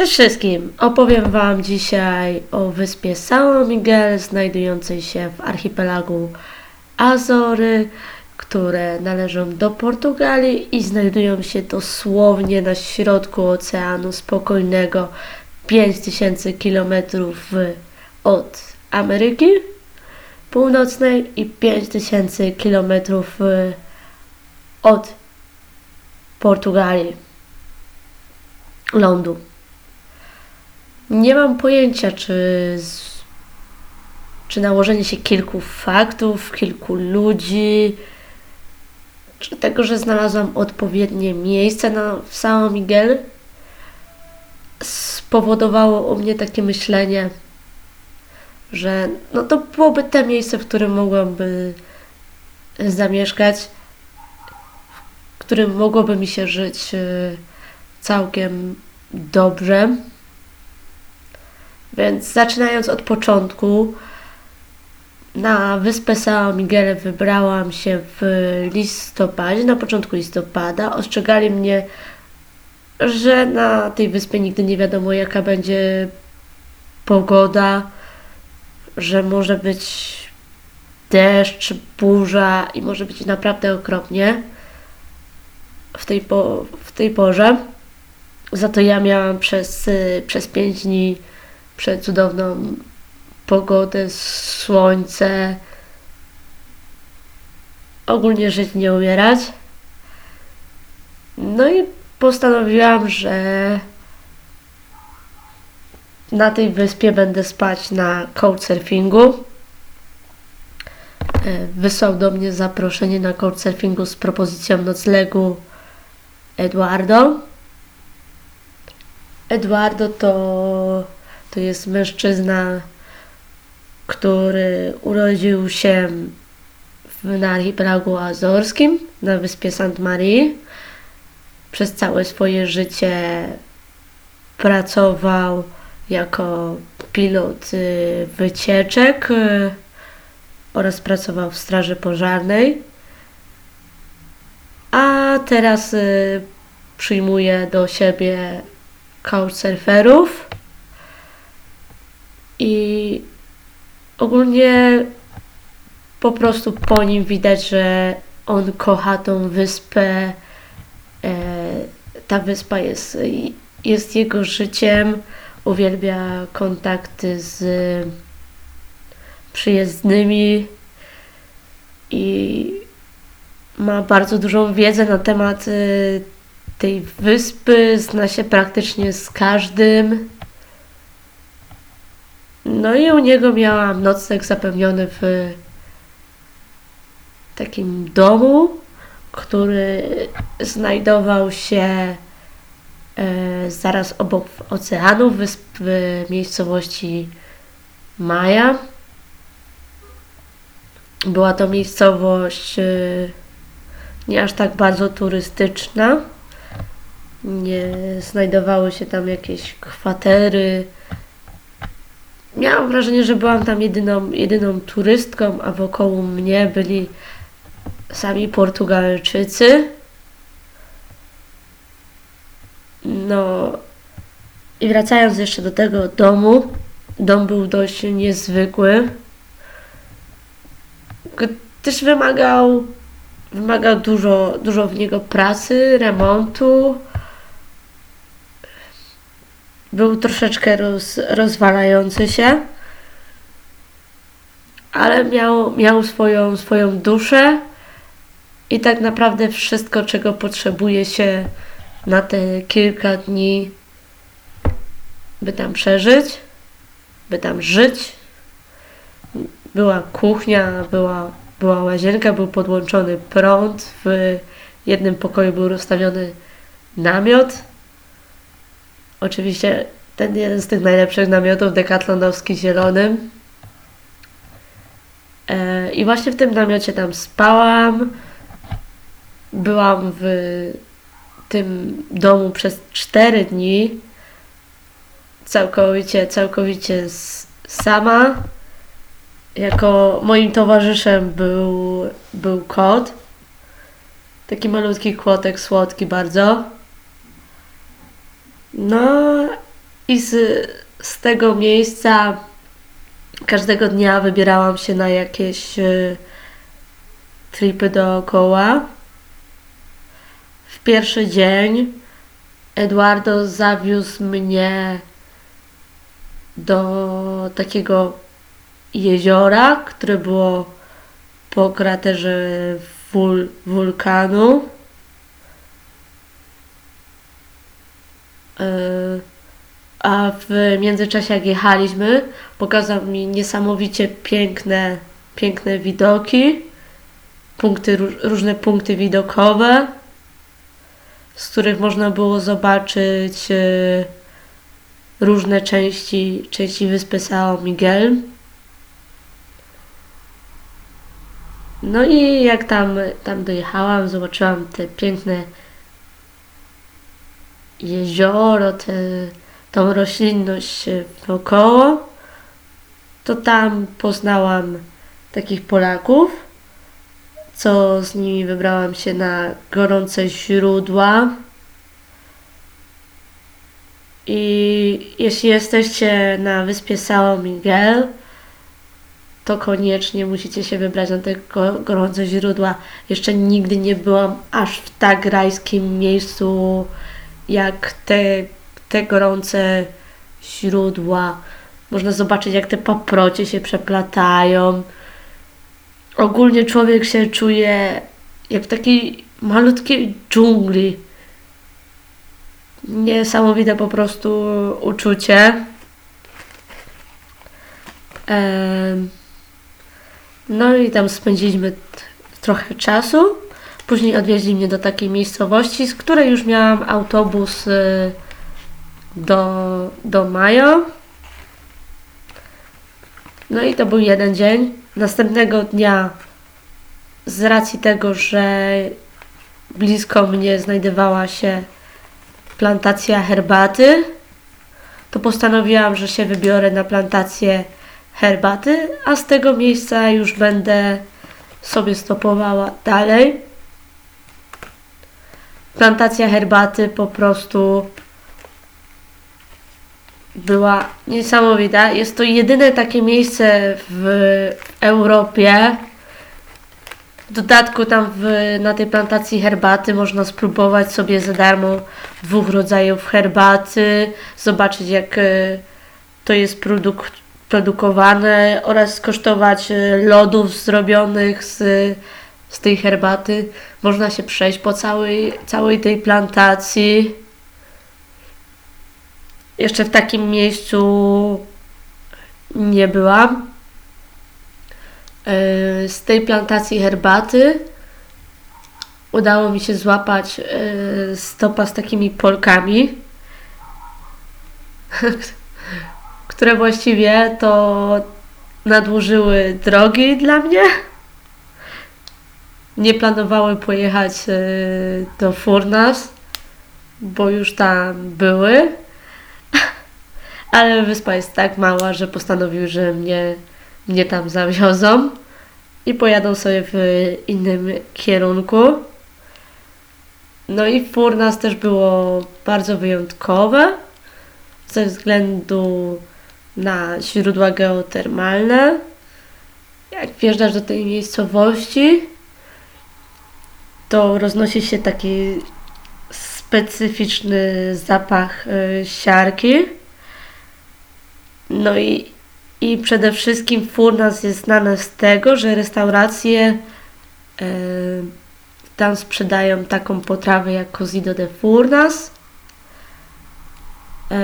Cześć wszystkim! Opowiem Wam dzisiaj o wyspie São Miguel, znajdującej się w archipelagu Azory, które należą do Portugalii i znajdują się dosłownie na środku Oceanu Spokojnego, 5000 km od Ameryki Północnej i 5000 km od Portugalii, lądu. Nie mam pojęcia, czy, czy nałożenie się kilku faktów, kilku ludzi, czy tego, że znalazłam odpowiednie miejsce na, w São Miguel, spowodowało u mnie takie myślenie, że no to byłoby te miejsce, w którym mogłabym zamieszkać, w którym mogłoby mi się żyć y, całkiem dobrze. Więc zaczynając od początku, na wyspę São Miguel wybrałam się w listopadzie, na początku listopada. Ostrzegali mnie, że na tej wyspie nigdy nie wiadomo jaka będzie pogoda, że może być deszcz, burza i może być naprawdę okropnie w tej, po, w tej porze. Za to ja miałam przez, przez 5 dni przecudowną pogodę, słońce. Ogólnie żyć, nie umierać. No i postanowiłam, że na tej wyspie będę spać na couchsurfingu. E, wysłał do mnie zaproszenie na couchsurfingu z propozycją noclegu Eduardo. Eduardo to, to jest mężczyzna, który urodził się w, na archipelagu azorskim, na wyspie St. Marie. Przez całe swoje życie pracował jako pilot y, wycieczek y, oraz pracował w Straży Pożarnej. A teraz y, przyjmuje do siebie couchsurferów i ogólnie po prostu po nim widać, że on kocha tą wyspę. E, ta wyspa jest, jest jego życiem. Uwielbia kontakty z przyjezdnymi i ma bardzo dużą wiedzę na temat y, tej wyspy, zna się praktycznie z każdym. No i u niego miałam nocleg zapewniony w takim domu, który znajdował się e, zaraz obok oceanu, wysp, w miejscowości Maja. Była to miejscowość e, nie aż tak bardzo turystyczna. Nie znajdowały się tam jakieś kwatery, miałam wrażenie, że byłam tam jedyną, jedyną turystką, a wokoło mnie byli sami Portugalczycy. No i wracając jeszcze do tego domu, dom był dość niezwykły, gdyż wymagał, wymagał dużo, dużo w niego pracy, remontu był troszeczkę roz, rozwalający się, ale miał, miał swoją, swoją duszę i tak naprawdę wszystko, czego potrzebuje się na te kilka dni, by tam przeżyć, by tam żyć. Była kuchnia, była, była łazienka, był podłączony prąd, w jednym pokoju był rozstawiony namiot Oczywiście ten jeden z tych najlepszych namiotów dekatlonowski zielonym. E, I właśnie w tym namiocie tam spałam. Byłam w tym domu przez 4 dni. Całkowicie, całkowicie sama. Jako moim towarzyszem był, był kot. Taki malutki kłotek, słodki bardzo. No I z, z tego miejsca każdego dnia wybierałam się na jakieś y, tripy dookoła. W pierwszy dzień Eduardo zawiózł mnie do takiego jeziora, które było po kraterze wul wulkanu. A w międzyczasie, jak jechaliśmy, pokazał mi niesamowicie piękne, piękne widoki, punkty, różne punkty widokowe, z których można było zobaczyć yy, różne części, części wyspy São Miguel. No i jak tam, tam dojechałam, zobaczyłam te piękne jezioro, te, tą roślinność wokoło, to tam poznałam takich Polaków, co z nimi wybrałam się na gorące źródła. I jeśli jesteście na wyspie São Miguel, to koniecznie musicie się wybrać na te gorące źródła. Jeszcze nigdy nie byłam aż w tak rajskim miejscu jak te, te gorące źródła. Można zobaczyć, jak te paprocie się przeplatają. Ogólnie człowiek się czuje jak w takiej malutkiej dżungli. Niesamowite po prostu uczucie. No i tam spędziliśmy trochę czasu. Później odwieźli mnie do takiej miejscowości, z której już miałam autobus y, do, do Majo. No i to był jeden dzień. Następnego dnia, z racji tego, że blisko mnie znajdowała się plantacja herbaty, to postanowiłam, że się wybiorę na plantację herbaty, a z tego miejsca już będę sobie stopowała dalej. Plantacja herbaty po prostu była niesamowita. Jest to jedyne takie miejsce w Europie. W dodatku tam w, na tej plantacji herbaty można spróbować sobie za darmo dwóch rodzajów herbaty, zobaczyć jak e, to jest produkowane oraz skosztować e, lodów zrobionych z, z tej herbaty. Można się przejść po całej, całej tej plantacji. Jeszcze w takim miejscu nie byłam. E, z tej plantacji herbaty udało mi się złapać e, stopa z takimi Polkami, które właściwie to nadłużyły drogi dla mnie. Nie planowały pojechać e, do Furnas, bo już tam były. Ale wyspa jest tak mała, że postanowił, że mnie, mnie tam zawiozą i pojadą sobie w innym kierunku. No i Furnas też było bardzo wyjątkowe ze względu na źródła geotermalne. Jak wjeżdżasz do tej miejscowości, to roznosi się taki specyficzny zapach y, siarki. No i, i przede wszystkim Furnas jest znane z tego, że restauracje y, tam sprzedają taką potrawę jak cozido de Furnas. Y,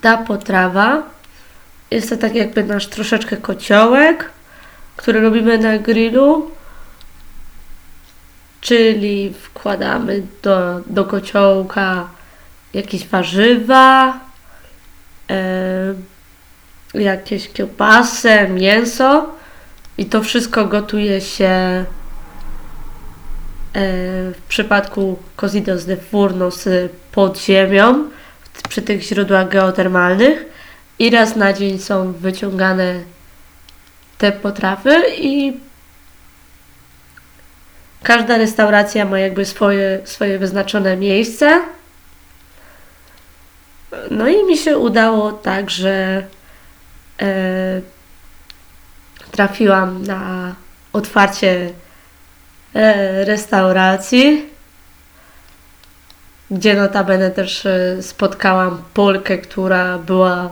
ta potrawa jest to tak jakby nasz troszeczkę kociołek, który robimy na grillu, czyli wkładamy do, do kociołka jakieś warzywa, e, jakieś kiełbasę, mięso i to wszystko gotuje się e, w przypadku Cosidos de Furnos pod ziemią przy tych źródłach geotermalnych i raz na dzień są wyciągane te potrawy i każda restauracja ma jakby swoje, swoje wyznaczone miejsce. No i mi się udało tak, że e, trafiłam na otwarcie e, restauracji, gdzie notabene też e, spotkałam Polkę, która była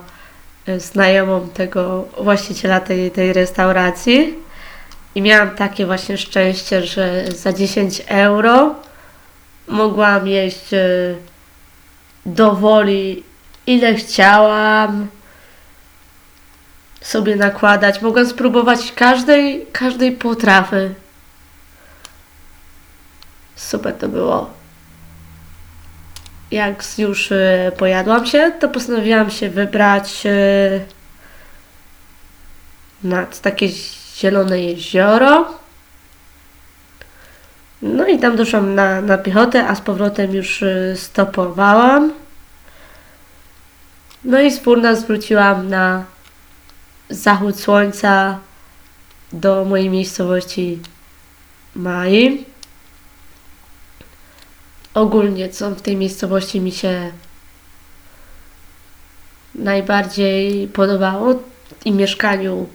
e, znajomą tego właściciela tej, tej restauracji. I miałam takie właśnie szczęście, że za 10 euro mogłam jeść e, do woli ile chciałam sobie nakładać. Mogłam spróbować każdej, każdej potrawy. Super to było. Jak już e, pojadłam się, to postanowiłam się wybrać e, nad takie zielone jezioro. No i tam doszłam na, na piechotę, a z powrotem już e, stopowałam. No i z zwróciłam na zachód słońca do mojej miejscowości Mai. Ogólnie, co w tej miejscowości mi się najbardziej podobało i mieszkaniu,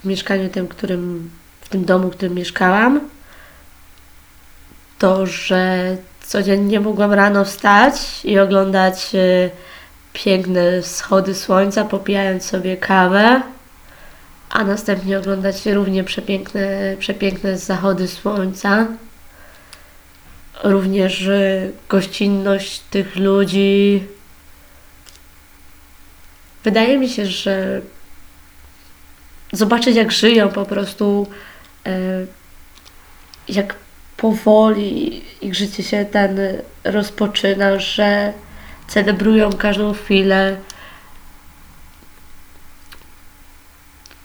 w mieszkaniu tym, którym, w tym domu, w którym mieszkałam, to, że codziennie mogłam rano wstać i oglądać e, piękne wschody słońca, popijając sobie kawę, a następnie oglądać równie przepiękne, przepiękne zachody słońca. Również e, gościnność tych ludzi. Wydaje mi się, że zobaczyć jak żyją po prostu, e, jak powoli ich życie się ten rozpoczyna, że celebrują każdą chwilę.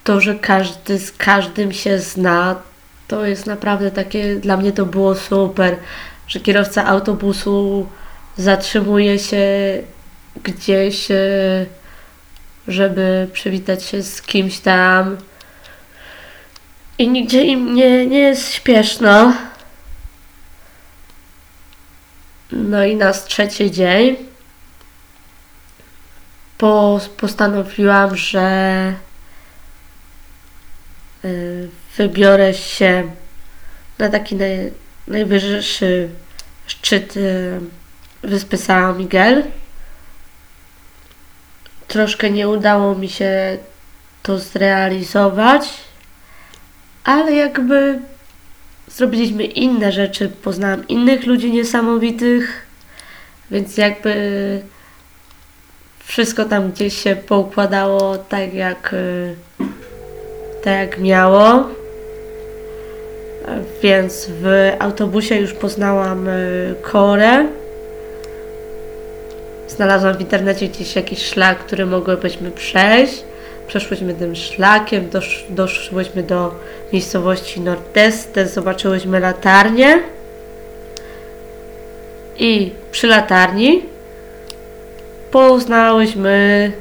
To, że każdy z każdym się zna, to jest naprawdę takie, dla mnie to było super, że kierowca autobusu zatrzymuje się gdzieś, e, żeby przywitać się z kimś tam. I nigdzie im nie, nie jest śpieszno. No i na trzeci dzień po, postanowiłam, że y, wybiorę się na taki naj, najwyższy szczyt y, wyspy San Miguel. Troszkę nie udało mi się to zrealizować, ale jakby zrobiliśmy inne rzeczy, poznałam innych ludzi niesamowitych, więc jakby wszystko tam gdzieś się poukładało tak jak, y, tak jak miało. Więc w autobusie już poznałam y, Korę. Znalazłam w internecie gdzieś jakiś szlak, który mogłybyśmy przejść. Przeszłyśmy tym szlakiem, dosz, doszłyśmy do miejscowości Nordeste, zobaczyłyśmy latarnię. I przy latarni poznałyśmy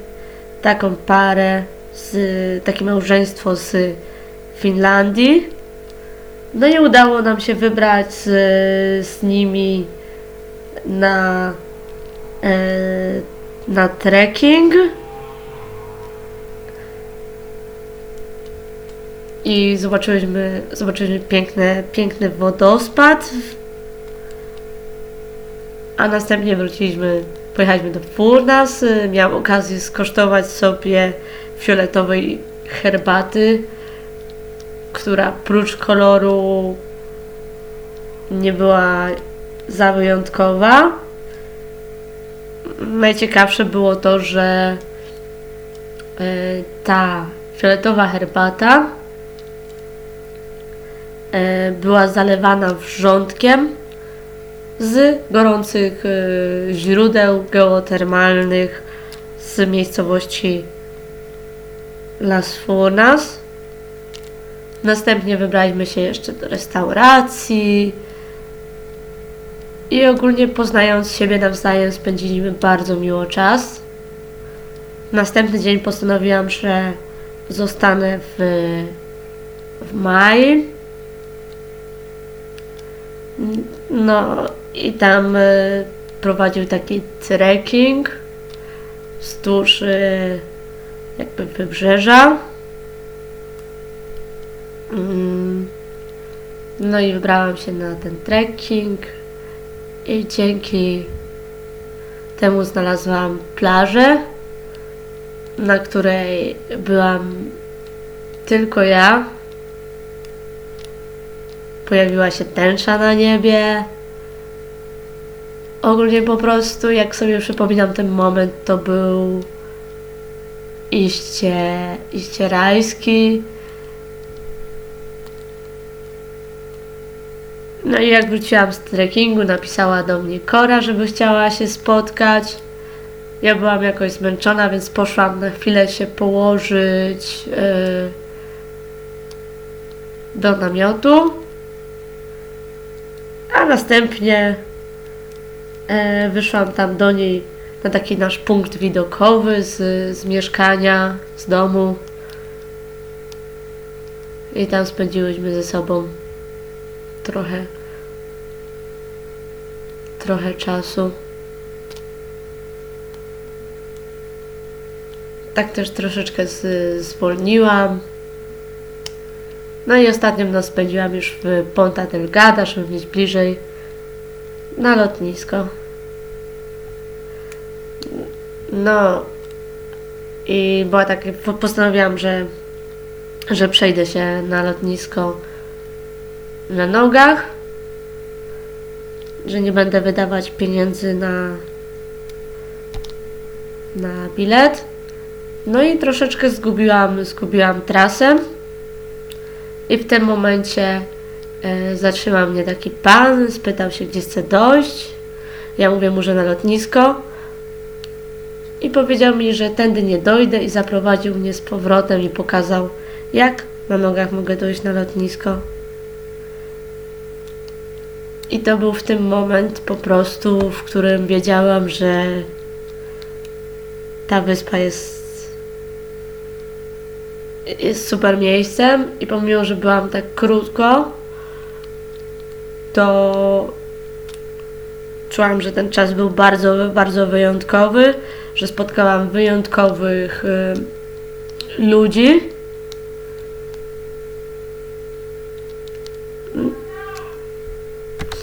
taką parę, z, takie małżeństwo z Finlandii. No i udało nam się wybrać z, z nimi na, na trekking. I zobaczyliśmy, zobaczyliśmy piękne, piękny wodospad. A następnie wróciliśmy Pojechaliśmy do Furnas, miałam okazję skosztować sobie fioletowej herbaty, która prócz koloru nie była za wyjątkowa. Najciekawsze było to, że e, ta fioletowa herbata e, była zalewana wrzątkiem z gorących y, źródeł geotermalnych z miejscowości Las Furnas. Następnie wybraliśmy się jeszcze do restauracji i ogólnie poznając siebie nawzajem spędziliśmy bardzo miło czas. Następny dzień postanowiłam, że zostanę w, w. No, i tam y, prowadził taki trekking wzdłuż y, jakby wybrzeża. Mm. No i wybrałam się na ten trekking i dzięki temu znalazłam plażę, na której byłam tylko ja. Pojawiła się tęcza na niebie. Ogólnie po prostu, jak sobie przypominam ten moment, to był iście, iście rajski. No i jak wróciłam z trekkingu, napisała do mnie Kora, żeby chciała się spotkać. Ja byłam jakoś zmęczona, więc poszłam na chwilę się położyć yy, do namiotu. A następnie e, wyszłam tam do niej na taki nasz punkt widokowy z, z mieszkania, z domu. I tam spędziłyśmy ze sobą trochę trochę czasu. Tak też troszeczkę z, zwolniłam. No i ostatnią noc spędziłam już w Ponta Delgada, żeby mieć bliżej na lotnisko. No i była po- postanowiłam, że, że przejdę się na lotnisko na nogach, że nie będę wydawać pieniędzy na, na bilet. No i troszeczkę zgubiłam, zgubiłam trasę. I w tym momencie e, zatrzymał mnie taki pan, spytał się, gdzie chcę dojść. Ja mówię mu, że na lotnisko. I powiedział mi, że tędy nie dojdę i zaprowadził mnie z powrotem i pokazał, jak na nogach mogę dojść na lotnisko. I to był w tym moment po prostu, w którym wiedziałam, że ta wyspa jest jest super miejscem. I pomimo, że byłam tak krótko, to czułam, że ten czas był bardzo, bardzo wyjątkowy, że spotkałam wyjątkowych y, ludzi